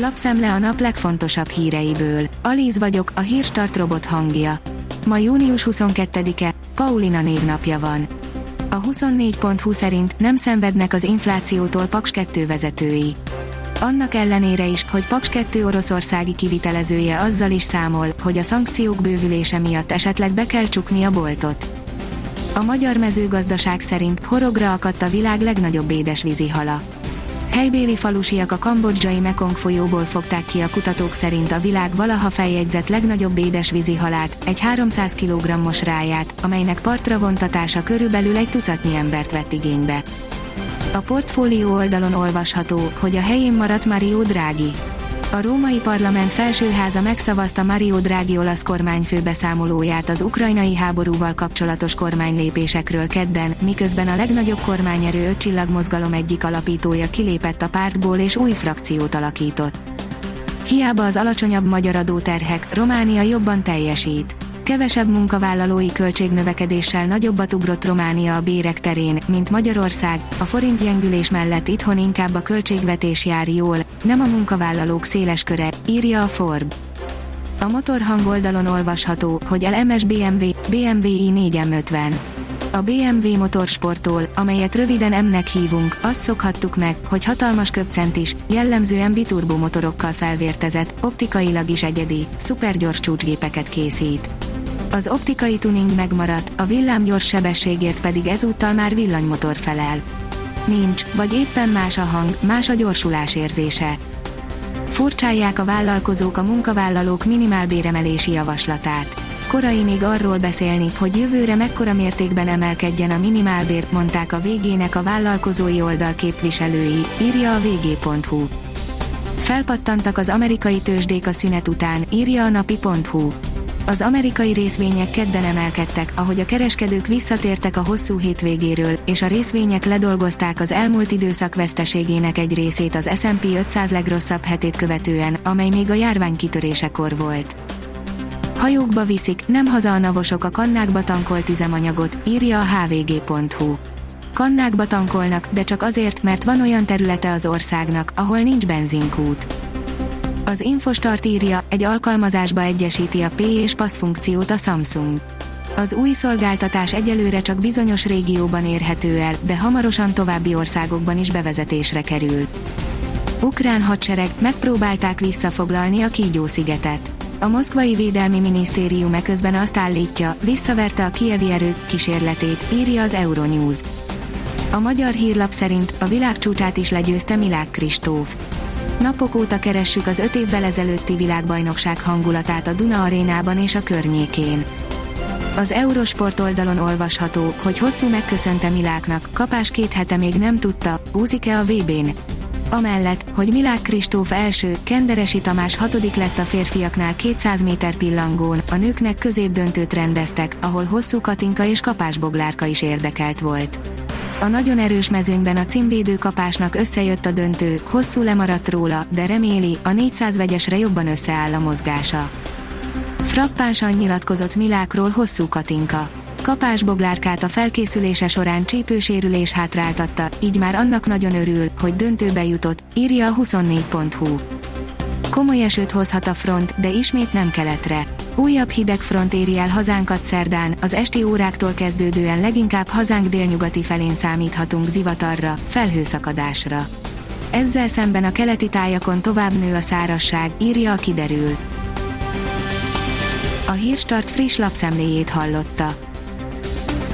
Lapszemle a nap legfontosabb híreiből. Alíz vagyok, a hírstart robot hangja. Ma június 22-e, Paulina névnapja van. A 24.20 szerint nem szenvednek az inflációtól Paks 2 vezetői. Annak ellenére is, hogy Paks 2 oroszországi kivitelezője azzal is számol, hogy a szankciók bővülése miatt esetleg be kell csukni a boltot. A magyar mezőgazdaság szerint horogra akadt a világ legnagyobb édesvízi hala. Helybéli falusiak a kambodzsai Mekong folyóból fogták ki a kutatók szerint a világ valaha feljegyzett legnagyobb édesvízi halát, egy 300 kg-os ráját, amelynek partra vontatása körülbelül egy tucatnyi embert vett igénybe. A portfólió oldalon olvasható, hogy a helyén maradt Mario Draghi. A római parlament felsőháza megszavazta Mario Draghi olasz kormányfő beszámolóját az ukrajnai háborúval kapcsolatos kormánylépésekről kedden, miközben a legnagyobb kormányerő öt csillagmozgalom egyik alapítója kilépett a pártból és új frakciót alakított. Hiába az alacsonyabb magyar adóterhek, Románia jobban teljesít kevesebb munkavállalói költségnövekedéssel nagyobbat ugrott Románia a bérek terén, mint Magyarország, a forint gyengülés mellett itthon inkább a költségvetés jár jól, nem a munkavállalók széles köre, írja a Forb. A motorhang oldalon olvasható, hogy LMS BMW, BMW i4M50. A BMW motorsporttól, amelyet röviden M-nek hívunk, azt szokhattuk meg, hogy hatalmas köpcent jellemzően biturbo motorokkal felvértezett, optikailag is egyedi, szupergyors csúcsgépeket készít. Az optikai tuning megmaradt, a villámgyors sebességért pedig ezúttal már villanymotor felel. Nincs, vagy éppen más a hang, más a gyorsulás érzése. Furcsálják a vállalkozók a munkavállalók minimálbéremelési javaslatát. Korai még arról beszélni, hogy jövőre mekkora mértékben emelkedjen a minimálbér, mondták a végének a vállalkozói oldal képviselői, írja a vg.hu. Felpattantak az amerikai tőzsdék a szünet után, írja a napi.hu az amerikai részvények kedden emelkedtek, ahogy a kereskedők visszatértek a hosszú hétvégéről, és a részvények ledolgozták az elmúlt időszak veszteségének egy részét az S&P 500 legrosszabb hetét követően, amely még a járvány kitörésekor volt. Hajókba viszik, nem haza a navosok a kannákba tankolt üzemanyagot, írja a hvg.hu. Kannákba tankolnak, de csak azért, mert van olyan területe az országnak, ahol nincs benzinkút. Az Infostart írja, egy alkalmazásba egyesíti a P és PASZ funkciót a Samsung. Az új szolgáltatás egyelőre csak bizonyos régióban érhető el, de hamarosan további országokban is bevezetésre kerül. Ukrán hadsereg megpróbálták visszafoglalni a Kígyó-szigetet. A moszkvai védelmi minisztérium eközben azt állítja, visszaverte a kievi erők kísérletét, írja az Euronews. A magyar hírlap szerint a világcsúcsát is legyőzte Milák Kristóf. Napok óta keressük az öt évvel ezelőtti világbajnokság hangulatát a Duna arénában és a környékén. Az Eurosport oldalon olvasható, hogy hosszú megköszönte Miláknak, kapás két hete még nem tudta, úzik-e a VB-n. Amellett, hogy Milák Kristóf első, Kenderesi Tamás hatodik lett a férfiaknál 200 méter pillangón, a nőknek középdöntőt rendeztek, ahol hosszú Katinka és Kapás Boglárka is érdekelt volt. A nagyon erős mezőnyben a címvédő kapásnak összejött a döntő, hosszú lemaradt róla, de reméli, a 400 vegyesre jobban összeáll a mozgása. Frappánsan nyilatkozott Milákról hosszú Katinka. Kapás boglárkát a felkészülése során csípősérülés hátráltatta, így már annak nagyon örül, hogy döntőbe jutott, írja a 24.hu. Komoly esőt hozhat a front, de ismét nem keletre. Újabb hideg front éri el hazánkat szerdán, az esti óráktól kezdődően leginkább hazánk délnyugati felén számíthatunk zivatarra, felhőszakadásra. Ezzel szemben a keleti tájakon tovább nő a szárasság, írja a kiderül. A Hírstart friss lapszemléjét hallotta.